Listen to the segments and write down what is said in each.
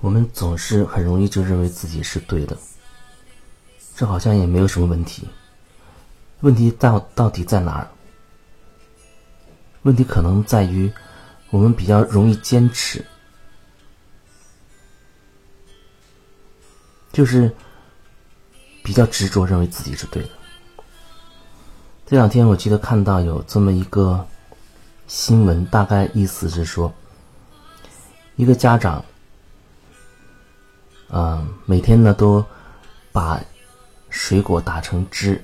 我们总是很容易就认为自己是对的，这好像也没有什么问题。问题到到底在哪儿？问题可能在于我们比较容易坚持，就是比较执着，认为自己是对的。这两天我记得看到有这么一个新闻，大概意思是说，一个家长。嗯，每天呢都把水果打成汁，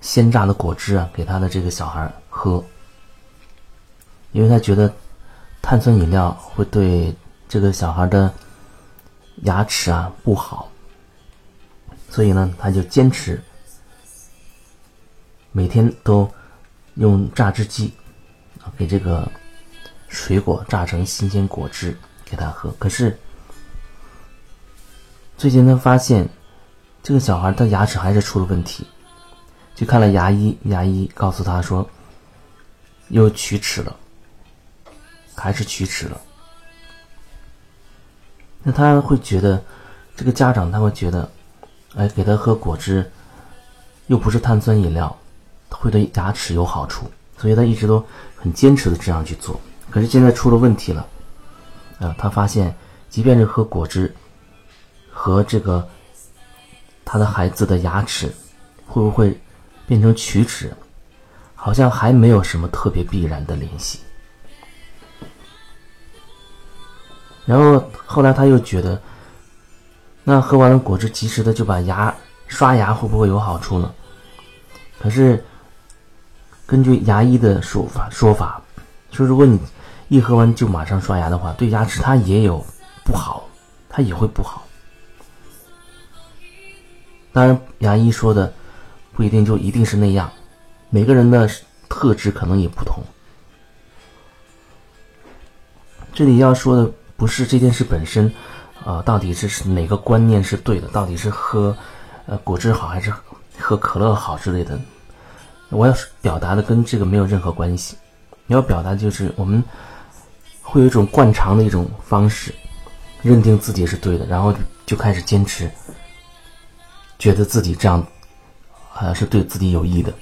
鲜榨的果汁啊，给他的这个小孩喝，因为他觉得碳酸饮料会对这个小孩的牙齿啊不好，所以呢，他就坚持每天都用榨汁机给这个水果榨成新鲜果汁给他喝，可是。最近他发现，这个小孩的牙齿还是出了问题，去看了牙医，牙医告诉他说，又龋齿了，还是龋齿了。那他会觉得，这个家长他会觉得，哎，给他喝果汁，又不是碳酸饮料，会对牙齿有好处，所以他一直都很坚持的这样去做。可是现在出了问题了，啊，他发现，即便是喝果汁。和这个他的孩子的牙齿会不会变成龋齿，好像还没有什么特别必然的联系。然后后来他又觉得，那喝完了果汁及时的就把牙刷牙会不会有好处呢？可是根据牙医的说法说法，说如果你一喝完就马上刷牙的话，对牙齿它也有不好，它也会不好。当然，牙医说的不一定就一定是那样，每个人的特质可能也不同。这里要说的不是这件事本身，啊，到底是哪个观念是对的？到底是喝呃果汁好还是喝可乐好之类的？我要表达的跟这个没有任何关系。你要表达的就是我们会有一种惯常的一种方式，认定自己是对的，然后就开始坚持。觉得自己这样，好像是对自己有益的，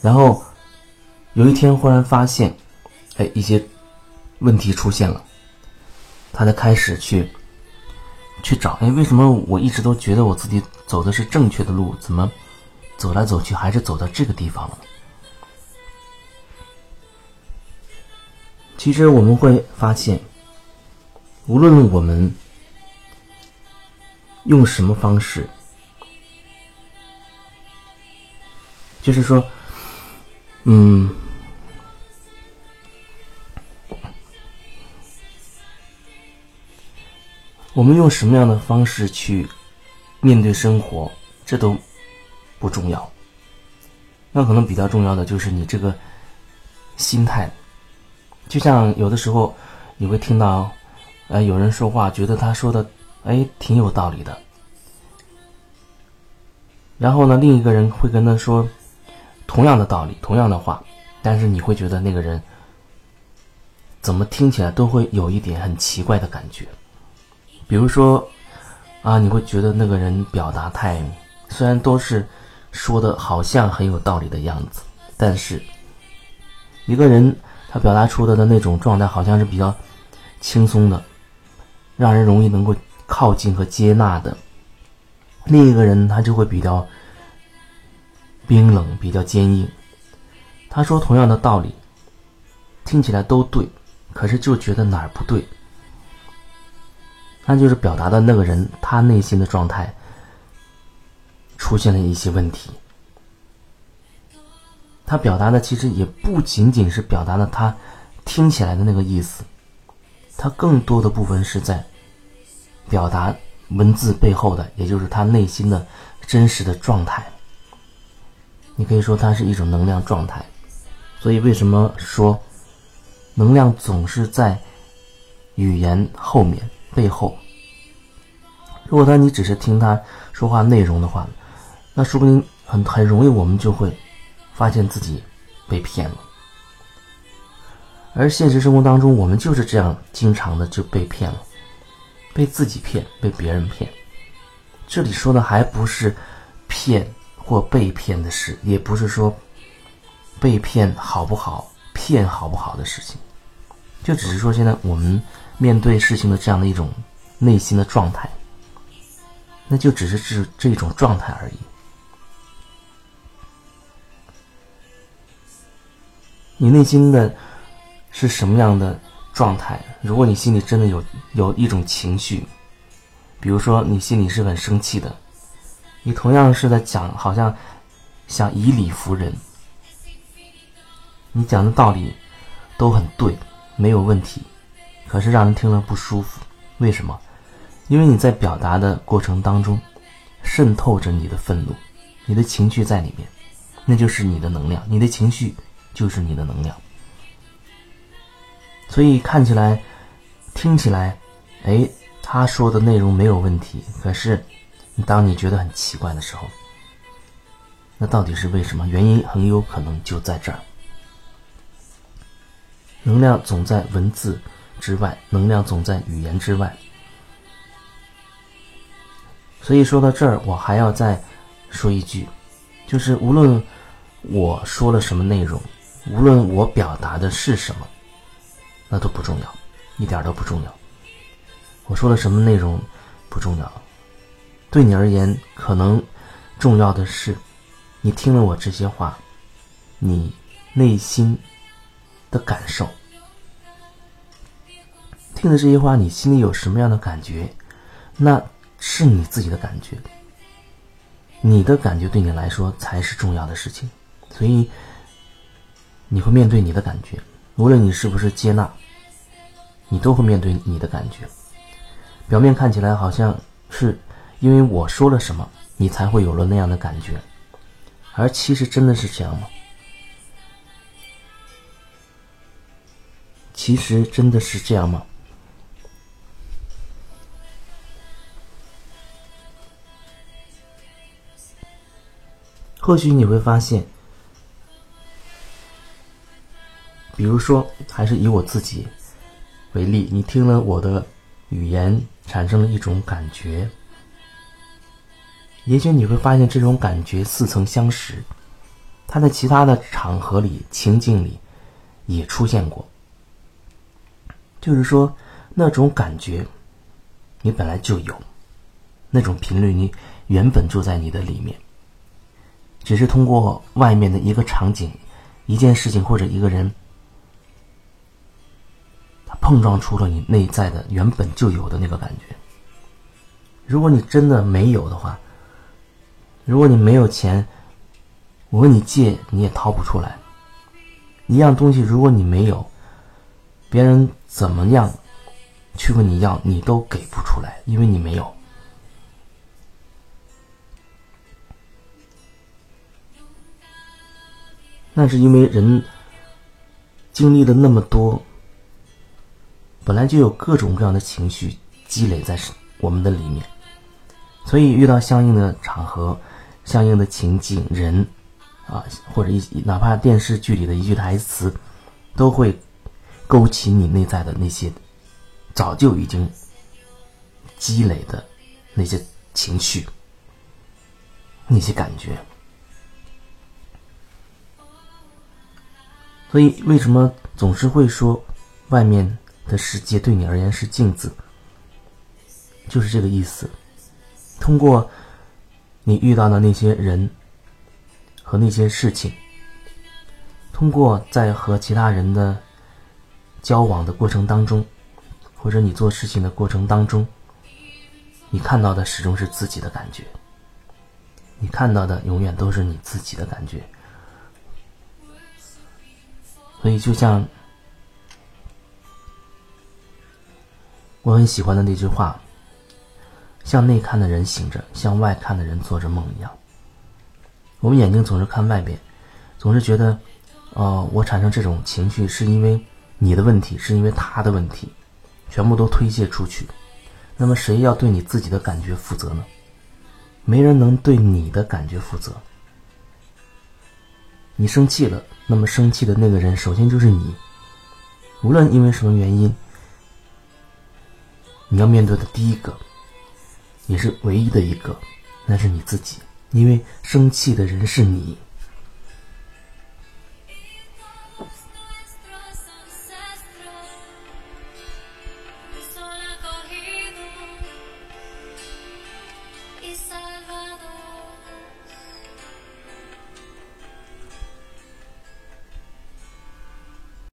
然后有一天忽然发现，哎，一些问题出现了，他才开始去去找，哎，为什么我一直都觉得我自己走的是正确的路，怎么走来走去还是走到这个地方了？其实我们会发现，无论我们用什么方式。就是说，嗯，我们用什么样的方式去面对生活，这都不重要。那可能比较重要的就是你这个心态。就像有的时候你会听到，呃，有人说话，觉得他说的哎挺有道理的，然后呢，另一个人会跟他说。同样的道理，同样的话，但是你会觉得那个人怎么听起来都会有一点很奇怪的感觉。比如说，啊，你会觉得那个人表达太，虽然都是说的好像很有道理的样子，但是一个人他表达出的的那种状态好像是比较轻松的，让人容易能够靠近和接纳的，另一个人他就会比较。冰冷，比较坚硬。他说同样的道理，听起来都对，可是就觉得哪儿不对。那就是表达的那个人他内心的状态出现了一些问题。他表达的其实也不仅仅是表达了他听起来的那个意思，他更多的部分是在表达文字背后的，也就是他内心的真实的状态。你可以说它是一种能量状态，所以为什么说能量总是在语言后面背后？如果他你只是听他说话内容的话，那说不定很很容易我们就会发现自己被骗了。而现实生活当中，我们就是这样，经常的就被骗了，被自己骗，被别人骗。这里说的还不是骗或被骗的事，也不是说被骗好不好、骗好不好的事情，就只是说现在我们面对事情的这样的一种内心的状态，那就只是这这种状态而已。你内心的是什么样的状态？如果你心里真的有有一种情绪，比如说你心里是很生气的，你同样是在讲，好像想以理服人，你讲的道理都很对，没有问题，可是让人听了不舒服。为什么？因为你在表达的过程当中渗透着你的愤怒，你的情绪在里面，那就是你的能量，你的情绪。就是你的能量，所以看起来、听起来，哎，他说的内容没有问题。可是，当你觉得很奇怪的时候，那到底是为什么？原因很有可能就在这儿。能量总在文字之外，能量总在语言之外。所以说到这儿，我还要再说一句，就是无论我说了什么内容。无论我表达的是什么，那都不重要，一点都不重要。我说了什么内容不重要，对你而言，可能重要的是，你听了我这些话，你内心的感受。听了这些话，你心里有什么样的感觉？那是你自己的感觉，你的感觉对你来说才是重要的事情，所以。你会面对你的感觉，无论你是不是接纳，你都会面对你的感觉。表面看起来好像是因为我说了什么，你才会有了那样的感觉，而其实真的是这样吗？其实真的是这样吗？或许你会发现。比如说，还是以我自己为例，你听了我的语言，产生了一种感觉。也许你会发现，这种感觉似曾相识，它在其他的场合里、情境里也出现过。就是说，那种感觉你本来就有，那种频率你原本就在你的里面，只是通过外面的一个场景、一件事情或者一个人。它碰撞出了你内在的原本就有的那个感觉。如果你真的没有的话，如果你没有钱，我问你借你也掏不出来。一样东西，如果你没有，别人怎么样去问你要，你都给不出来，因为你没有。那是因为人经历了那么多。本来就有各种各样的情绪积累在我们的里面，所以遇到相应的场合、相应的情景、人，啊，或者一哪怕电视剧里的一句台词，都会勾起你内在的那些早就已经积累的那些情绪、那些感觉。所以，为什么总是会说外面？的世界对你而言是镜子，就是这个意思。通过你遇到的那些人和那些事情，通过在和其他人的交往的过程当中，或者你做事情的过程当中，你看到的始终是自己的感觉。你看到的永远都是你自己的感觉。所以，就像。我很喜欢的那句话：“向内看的人醒着，向外看的人做着梦一样。”我们眼睛总是看外边，总是觉得，哦，我产生这种情绪是因为你的问题，是因为他的问题，全部都推卸出去。那么，谁要对你自己的感觉负责呢？没人能对你的感觉负责。你生气了，那么生气的那个人首先就是你。无论因为什么原因，你要面对的第一个，你是唯一的一个，那是你自己。因为生气的人是你。